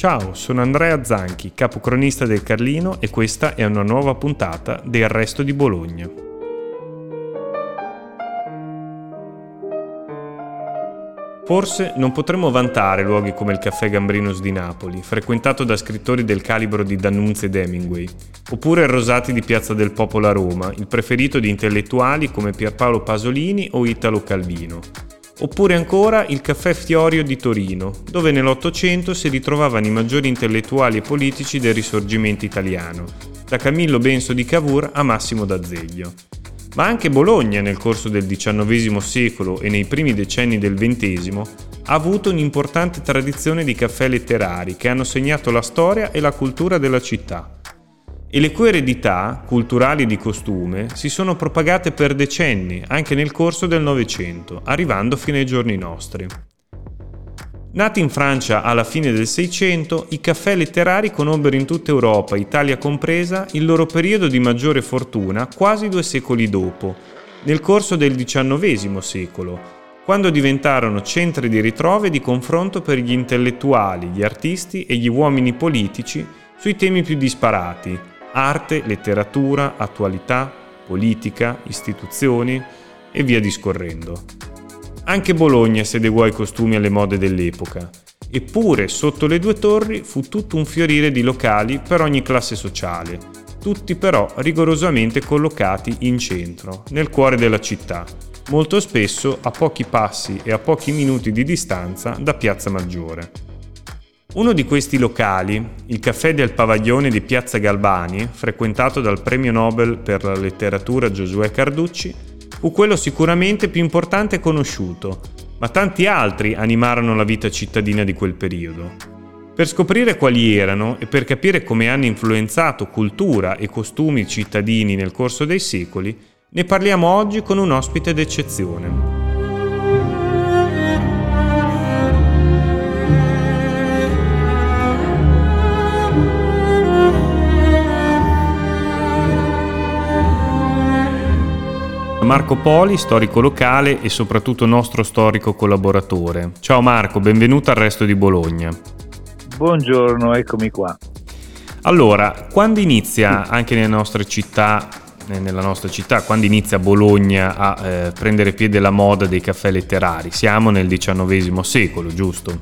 Ciao, sono Andrea Zanchi, capocronista del Carlino e questa è una nuova puntata del Resto di Bologna. Forse non potremmo vantare luoghi come il Caffè Gambrinus di Napoli, frequentato da scrittori del calibro di D'Annunzio ed Hemingway, oppure il Rosati di Piazza del Popolo a Roma, il preferito di intellettuali come Pierpaolo Pasolini o Italo Calvino, Oppure ancora il Caffè Fiorio di Torino, dove nell'Ottocento si ritrovavano i maggiori intellettuali e politici del risorgimento italiano, da Camillo Benso di Cavour a Massimo d'Azeglio. Ma anche Bologna nel corso del XIX secolo e nei primi decenni del XX ha avuto un'importante tradizione di caffè letterari che hanno segnato la storia e la cultura della città e le cui eredità, culturali e di costume, si sono propagate per decenni, anche nel corso del Novecento, arrivando fino ai giorni nostri. Nati in Francia alla fine del Seicento, i caffè letterari conobbero in tutta Europa, Italia compresa, il loro periodo di maggiore fortuna quasi due secoli dopo, nel corso del XIX secolo, quando diventarono centri di ritrovo e di confronto per gli intellettuali, gli artisti e gli uomini politici sui temi più disparati, arte, letteratura, attualità, politica, istituzioni e via discorrendo. Anche Bologna si adeguò ai costumi e alle mode dell'epoca, eppure sotto le due torri fu tutto un fiorire di locali per ogni classe sociale, tutti però rigorosamente collocati in centro, nel cuore della città, molto spesso a pochi passi e a pochi minuti di distanza da Piazza Maggiore. Uno di questi locali, il caffè del Pavaglione di Piazza Galbani, frequentato dal premio Nobel per la letteratura Giosuè Carducci, fu quello sicuramente più importante e conosciuto, ma tanti altri animarono la vita cittadina di quel periodo. Per scoprire quali erano e per capire come hanno influenzato cultura e costumi cittadini nel corso dei secoli, ne parliamo oggi con un ospite d'eccezione. Marco Poli, storico locale e soprattutto nostro storico collaboratore. Ciao Marco, benvenuto al Resto di Bologna. Buongiorno, eccomi qua. Allora, quando inizia anche nelle nostre città, nella nostra città, quando inizia Bologna a eh, prendere piede la moda dei caffè letterari? Siamo nel XIX secolo, giusto?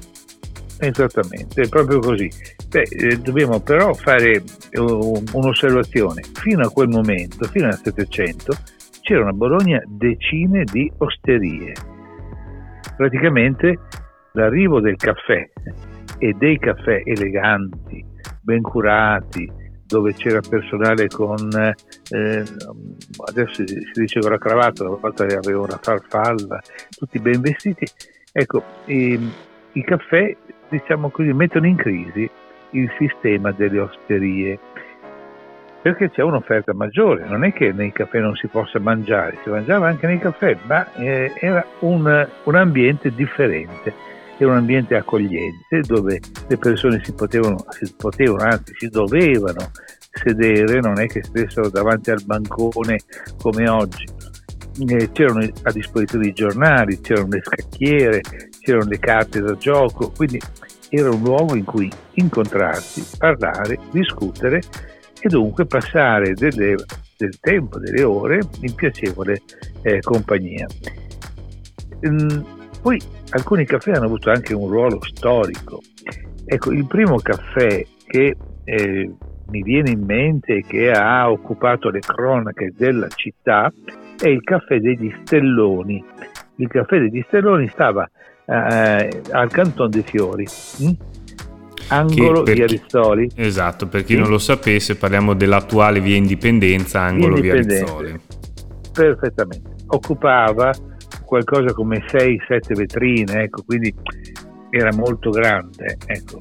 Esattamente, è proprio così. Beh, eh, dobbiamo però fare uh, un'osservazione. Fino a quel momento, fino al Settecento, c'erano a Bologna decine di osterie. Praticamente l'arrivo del caffè e dei caffè eleganti, ben curati, dove c'era personale con, eh, adesso si dice con la cravatta, una volta aveva una farfalla, tutti ben vestiti. Ecco, i, i caffè, diciamo così, mettono in crisi il sistema delle osterie perché c'è un'offerta maggiore, non è che nei caffè non si possa mangiare, si mangiava anche nei caffè, ma eh, era un, un, ambiente differente, era un ambiente accogliente dove le persone si potevano, si potevano, anzi si dovevano sedere, non è che stessero davanti al bancone come oggi. Eh, c'erano a disposizione i giornali, c'erano le scacchiere, c'erano le carte da gioco, quindi era un luogo in cui incontrarsi, parlare, discutere e dunque passare delle, del tempo, delle ore in piacevole eh, compagnia. Mm, poi alcuni caffè hanno avuto anche un ruolo storico. Ecco, il primo caffè che eh, mi viene in mente e che ha occupato le cronache della città è il caffè degli Stelloni. Il caffè degli Stelloni stava eh, al Canton dei Fiori. Hm? Angolo via Rizzoli. Esatto, per chi sì. non lo sapesse parliamo dell'attuale via Indipendenza, angolo via, via Rizzoli. Perfettamente. Occupava qualcosa come 6-7 vetrine, ecco, quindi era molto grande, ecco.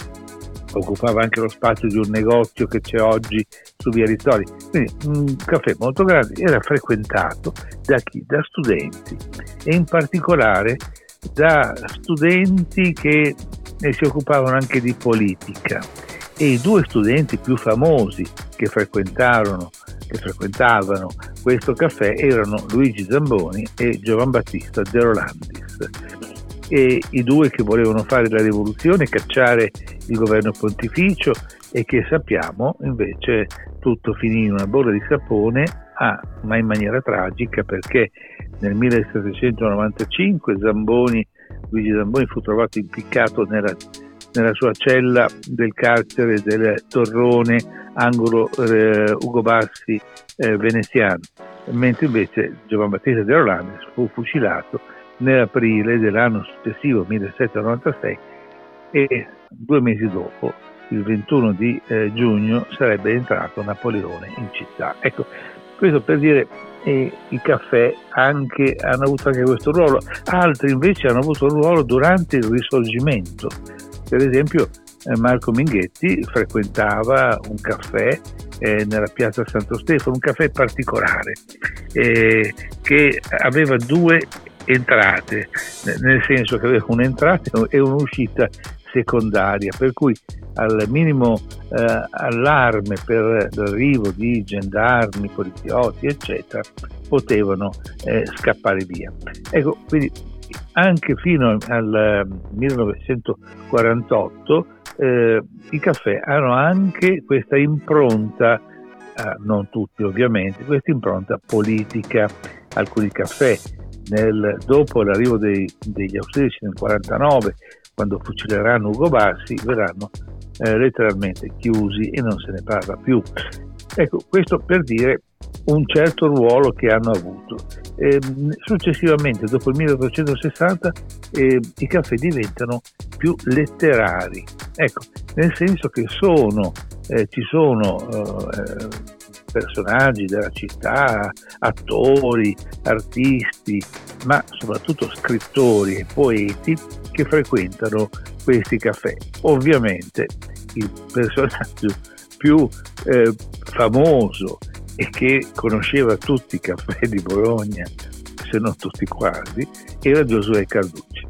Occupava anche lo spazio di un negozio che c'è oggi su via Rizzoli. Quindi un caffè molto grande, era frequentato da chi? Da studenti e in particolare da studenti che e si occupavano anche di politica e i due studenti più famosi che frequentarono che frequentavano questo caffè erano Luigi Zamboni e Giovan Battista De Rolandis. e i due che volevano fare la rivoluzione, cacciare il governo pontificio e che sappiamo invece tutto finì in una bolla di sapone, ah, ma in maniera tragica perché nel 1795 Zamboni, Luigi Zamboni fu trovato impiccato nella, nella sua cella del carcere del Torrone, angolo eh, Ugo Bassi eh, veneziano, mentre invece Giovanni Battista de Rolandes fu fucilato nell'aprile dell'anno successivo, 1796, e due mesi dopo, il 21 di eh, giugno, sarebbe entrato Napoleone in città. Ecco, questo per dire eh, i caffè anche, hanno avuto anche questo ruolo, altri invece hanno avuto un ruolo durante il risorgimento. Per esempio eh, Marco Minghetti frequentava un caffè eh, nella piazza Santo Stefano, un caffè particolare eh, che aveva due entrate, nel senso che aveva un'entrata e un'uscita secondaria, per cui al minimo eh, allarme per l'arrivo di gendarmi, poliziotti, eccetera, potevano eh, scappare via. Ecco, quindi anche fino al 1948 eh, i caffè hanno anche questa impronta, eh, non tutti ovviamente, questa impronta politica. Alcuni caffè nel, dopo l'arrivo dei, degli austriaci nel 1949, quando fucileranno Ugo Bassi, verranno eh, letteralmente chiusi e non se ne parla più. Ecco, questo per dire un certo ruolo che hanno avuto. Eh, successivamente, dopo il 1860, eh, i caffè diventano più letterari, ecco, nel senso che sono, eh, ci sono eh, personaggi della città, attori, artisti, ma soprattutto scrittori e poeti che frequentano questi caffè. Ovviamente il personaggio più eh, famoso e che conosceva tutti i caffè di Bologna, se non tutti quasi, era Giosuè Carducci.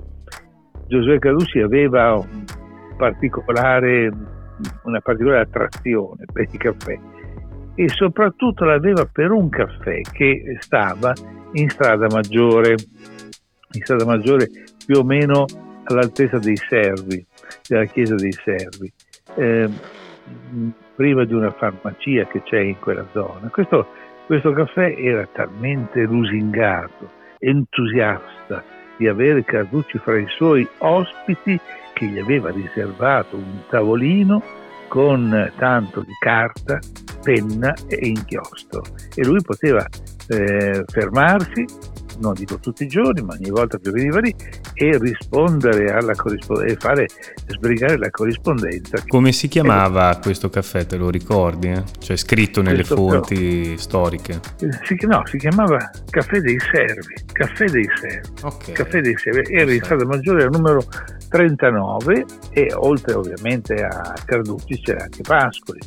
Giosuè Carducci aveva un particolare, una particolare attrazione per i caffè e soprattutto l'aveva per un caffè che stava in strada maggiore, in strada maggiore più o meno all'altezza dei servi, della chiesa dei servi, eh, prima di una farmacia che c'è in quella zona. Questo, questo caffè era talmente lusingato, entusiasta di avere Carducci fra i suoi ospiti che gli aveva riservato un tavolino con tanto di carta, penna e inchiostro e lui poteva eh, fermarsi, non dico tutti i giorni, ma ogni volta che veniva lì e rispondere alla corrispondenza e fare sbrigare la corrispondenza. Come si chiamava eh, questo caffè, te lo ricordi? Eh? Cioè scritto nelle fonti no. storiche? Si, no, si chiamava Caffè dei Servi, Caffè dei Servi. Okay. Caffè dei Servi. Era in strada maggiore al numero 39 e oltre ovviamente a Carducci c'era anche Pascoli,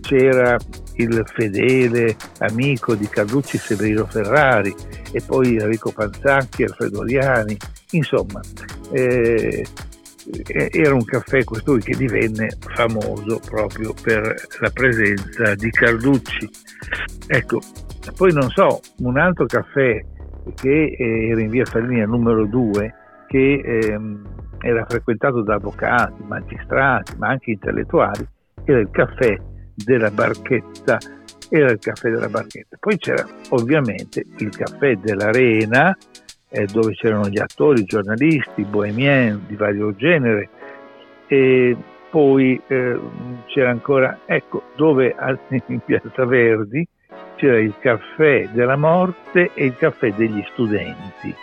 c'era il fedele amico di Carducci Severino Ferrari e poi Enrico Panzacchi, Alfredo Liani, insomma eh, era un caffè costui che divenne famoso proprio per la presenza di Carducci. Ecco, poi non so, un altro caffè che era in via Fallina numero 2 che ehm, era frequentato da avvocati, magistrati, ma anche intellettuali, era il caffè della barchetta, era il caffè della barchetta. Poi c'era ovviamente il caffè dell'arena, eh, dove c'erano gli attori, i giornalisti, bohemien di vario genere, e poi eh, c'era ancora, ecco, dove in Piazza Verdi c'era il caffè della morte e il caffè degli studenti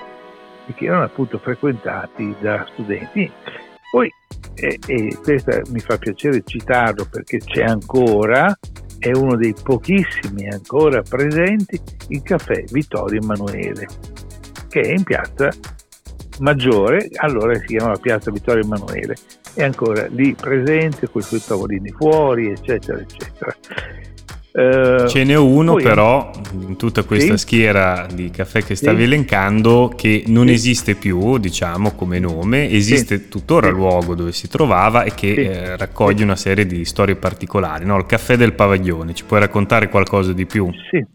che erano appunto frequentati da studenti. Poi, e, e questo mi fa piacere citarlo perché c'è ancora, è uno dei pochissimi ancora presenti, il caffè Vittorio Emanuele, che è in piazza Maggiore, allora si chiamava Piazza Vittorio Emanuele, è ancora lì presente con i suoi tavolini fuori, eccetera, eccetera. Eh, Ce n'è uno poi, però in tutta questa sì? schiera di caffè che stavi sì. elencando che non sì. esiste più, diciamo, come nome, esiste tuttora il luogo dove si trovava e che eh, raccoglie una serie di storie particolari, no? il caffè del Pavaglione. Ci puoi raccontare qualcosa di più? Sì.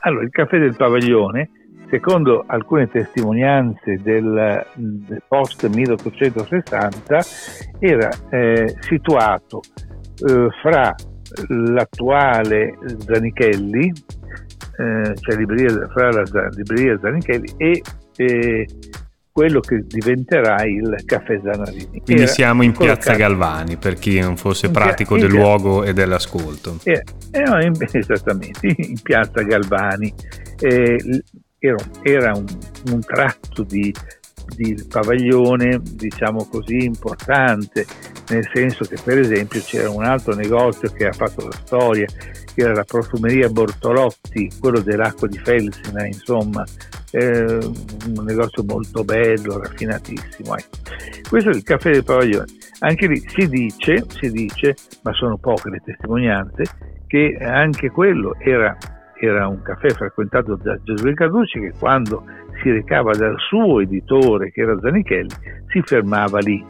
Allora, il caffè del Pavaglione secondo alcune testimonianze del, del post 1860 era eh, situato eh, fra l'attuale Zanichelli, eh, cioè libreria, fra la libreria Zanichelli e eh, quello che diventerà il caffè Zanarini. Quindi Era siamo in Piazza Galvani per chi non fosse pratico del luogo e dell'ascolto. Eh, eh, in, esattamente, in Piazza Galvani. Era, era un, un, tratto di, di pavaglione, diciamo così, importante, nel senso che per esempio c'era un altro negozio che ha fatto la storia, che era la profumeria Bortolotti, quello dell'acqua di Felsina, insomma, eh, un negozio molto bello, raffinatissimo. Ecco. Questo è il caffè del pavaglione. Anche lì si dice, si dice, ma sono poche le testimonianze, che anche quello era, era un caffè frequentato da Gesuele Carducci che quando si recava dal suo editore, che era Zanichelli, si fermava lì.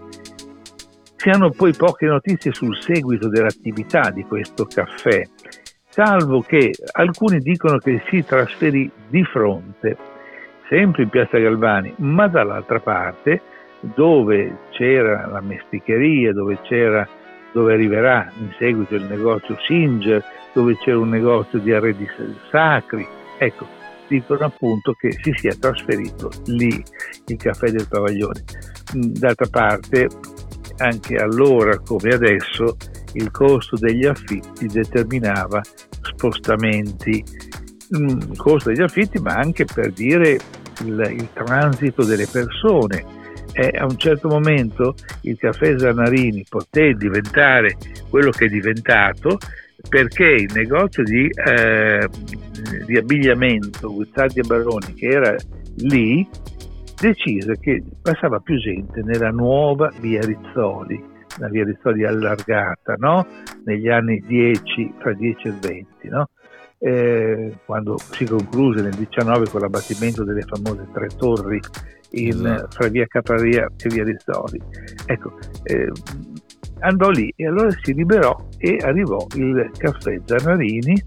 Si hanno poi poche notizie sul seguito dell'attività di questo caffè, salvo che alcuni dicono che si trasferì di fronte sempre in Piazza Galvani, ma dall'altra parte dove c'era la mesticheria, dove, c'era, dove arriverà in seguito il negozio Singer, dove c'era un negozio di arredi sacri. Ecco, dicono appunto che si sia trasferito lì il caffè del pavaglione. Mm, d'altra parte, anche allora come adesso, il costo degli affitti determinava spostamenti, il mm, costo degli affitti, ma anche per dire il, il transito delle persone. E a un certo momento il caffè Zanarini poté diventare quello che è diventato perché il negozio di, eh, di abbigliamento Guzzardi e Baroni che era lì decise che passava più gente nella nuova via Rizzoli, la via Rizzoli allargata, no? negli anni 10, fra 10 e 20. No? eh, quando si concluse nel 19 con l'abbattimento delle famose tre torri in, esatto. fra via Capraria e via Rizzoli. Ecco, eh, andò lì e allora si liberò e arrivò il caffè Zanarini,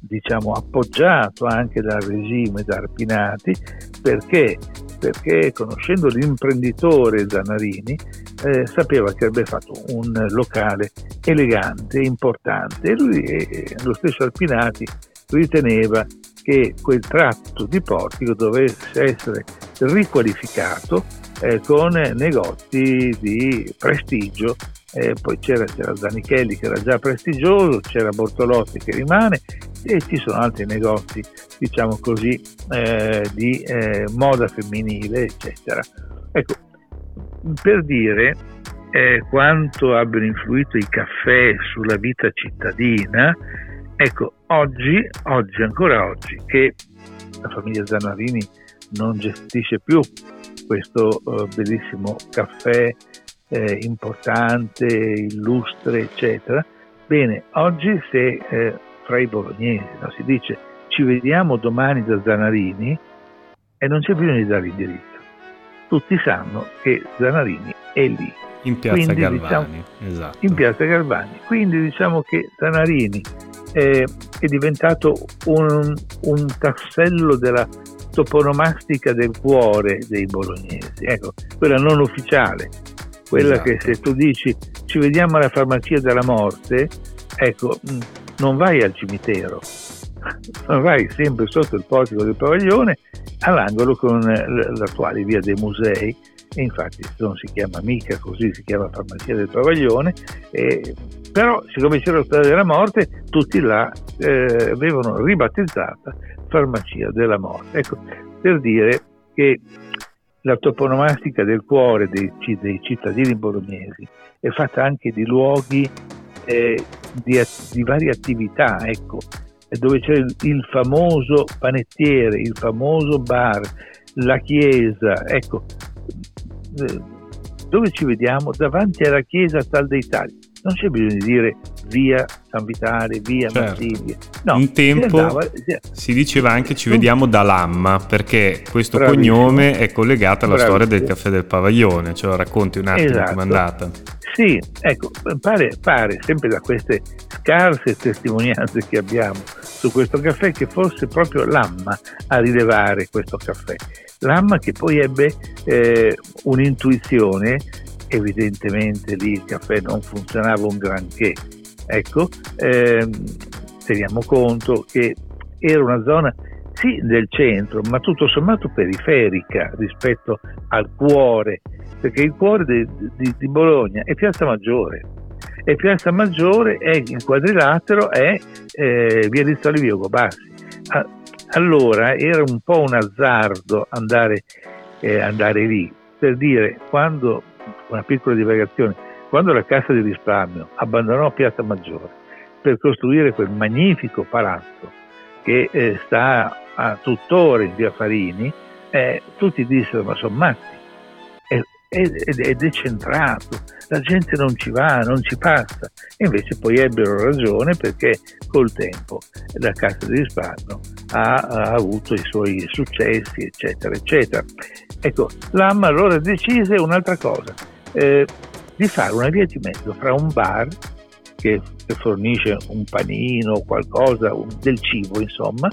diciamo appoggiato anche dal regime d'Arpinati, perché perché conoscendo l'imprenditore Zanarini eh, sapeva che avrebbe fatto un locale elegante, importante e lui, eh, lo stesso Arpinati riteneva che quel tratto di portico dovesse essere riqualificato eh, con negozi di prestigio. Eh, poi c'era, c'era Zanichelli che era già prestigioso, c'era Bortolotti che rimane e ci sono altri negozi, diciamo così, eh, di eh, moda femminile, eccetera. Ecco, per dire eh, quanto abbiano influito i caffè sulla vita cittadina, ecco, oggi, oggi, ancora oggi, che la famiglia Zanarini non gestisce più questo uh, bellissimo caffè eh, importante, illustre, eccetera. Bene, oggi se eh, fra i bolognesi no, si dice ci vediamo domani da Zanarini e non c'è bisogno di dare l'indirizzo. Tutti sanno che Zanarini è lì. In piazza Quindi, Galvani, diciamo, esatto. In piazza Galvani. Quindi diciamo che Zanarini è, è diventato un, un tassello della toponomastica del cuore dei bolognesi, ecco, quella non ufficiale, quella esatto. che se tu dici ci vediamo alla farmacia della morte, ecco, mm, non vai al cimitero, vai sempre sotto il portico del pavaglione all'angolo con l'attuale via dei musei e infatti non si chiama mica così, si chiama farmacia del pavaglione, e, però siccome c'era strada della morte tutti là eh, avevano ribattezzata farmacia della morte. Ecco, per dire che la toponomastica del cuore dei, dei cittadini bolognesi è fatta anche di luoghi eh, di, di, varie attività, ecco, dove c'è il, il, famoso panettiere, il famoso bar, la chiesa, ecco, eh, dove ci vediamo? Davanti alla chiesa Tal dei Tagli. Non c'è bisogno di dire via San Vitale, via certo. Marsiglia. No, Un tempo si, andava, si, diceva anche ci vediamo da Lamma perché questo Bravissimo. cognome è collegato alla Bravissimo. storia del caffè del Pavaglione, cioè racconti un attimo esatto. com'è andata. Sì, ecco, pare, pare sempre da queste scarse testimonianze che abbiamo su questo caffè che fosse proprio l'Amma a rilevare questo caffè. L'Amma che poi ebbe eh, un'intuizione, evidentemente lì il caffè non funzionava un granché, ecco, eh, teniamo conto che era una zona sì del centro, ma tutto sommato periferica rispetto al cuore, perché il cuore di, di, di Bologna è Piazza Maggiore e Piazza Maggiore è il quadrilatero è eh, Via di Via Bassi. allora era un po' un azzardo andare, eh, andare lì, per dire quando, una piccola divagazione, quando la Cassa di risparmio abbandonò Piazza Maggiore per costruire quel magnifico palazzo che eh, sta a tuttora in via Farini, eh, tutti dissero ma sono matti, è, decentrato, la gente non ci va, non ci passa. E invece poi ebbero ragione perché col tempo la Cassa di risparmio ha, ha avuto i suoi successi, eccetera, eccetera. Ecco, l'AM allora decise un'altra cosa, eh, di fare una via di mezzo fra un bar che, che fornisce un panino, qualcosa, un, del cibo insomma,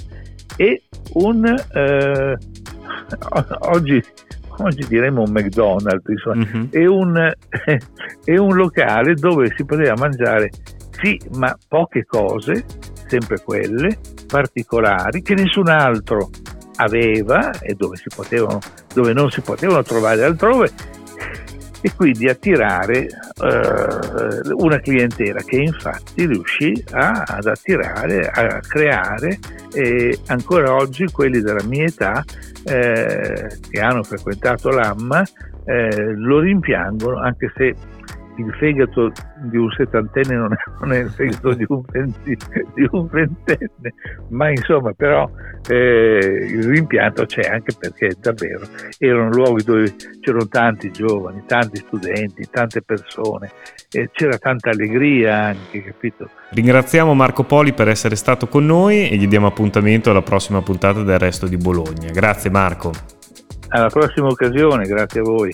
e un eh, oggi, oggi, diremo un McDonald's insomma, uh-huh. è, un, è un locale dove si poteva mangiare sì ma poche cose sempre quelle particolari che nessun altro aveva e dove, potevano, dove non si potevano trovare altrove e quindi attirare eh, una clientela che infatti riuscì a, ad attirare, a creare e ancora oggi quelli della mia età eh, che hanno frequentato l'AMMA eh, lo rimpiangono anche se il fegato di un settantenne non è, non è il fegato di un, venti, di un, ventenne, ma insomma però eh, il rimpianto c'è anche perché davvero erano luoghi dove c'erano tanti giovani, tanti studenti, tante persone, e c'era tanta allegria anche, capito? Ringraziamo Marco Poli per essere stato con noi e gli diamo appuntamento alla prossima puntata del Resto di Bologna. Grazie Marco. Alla prossima occasione, grazie a voi.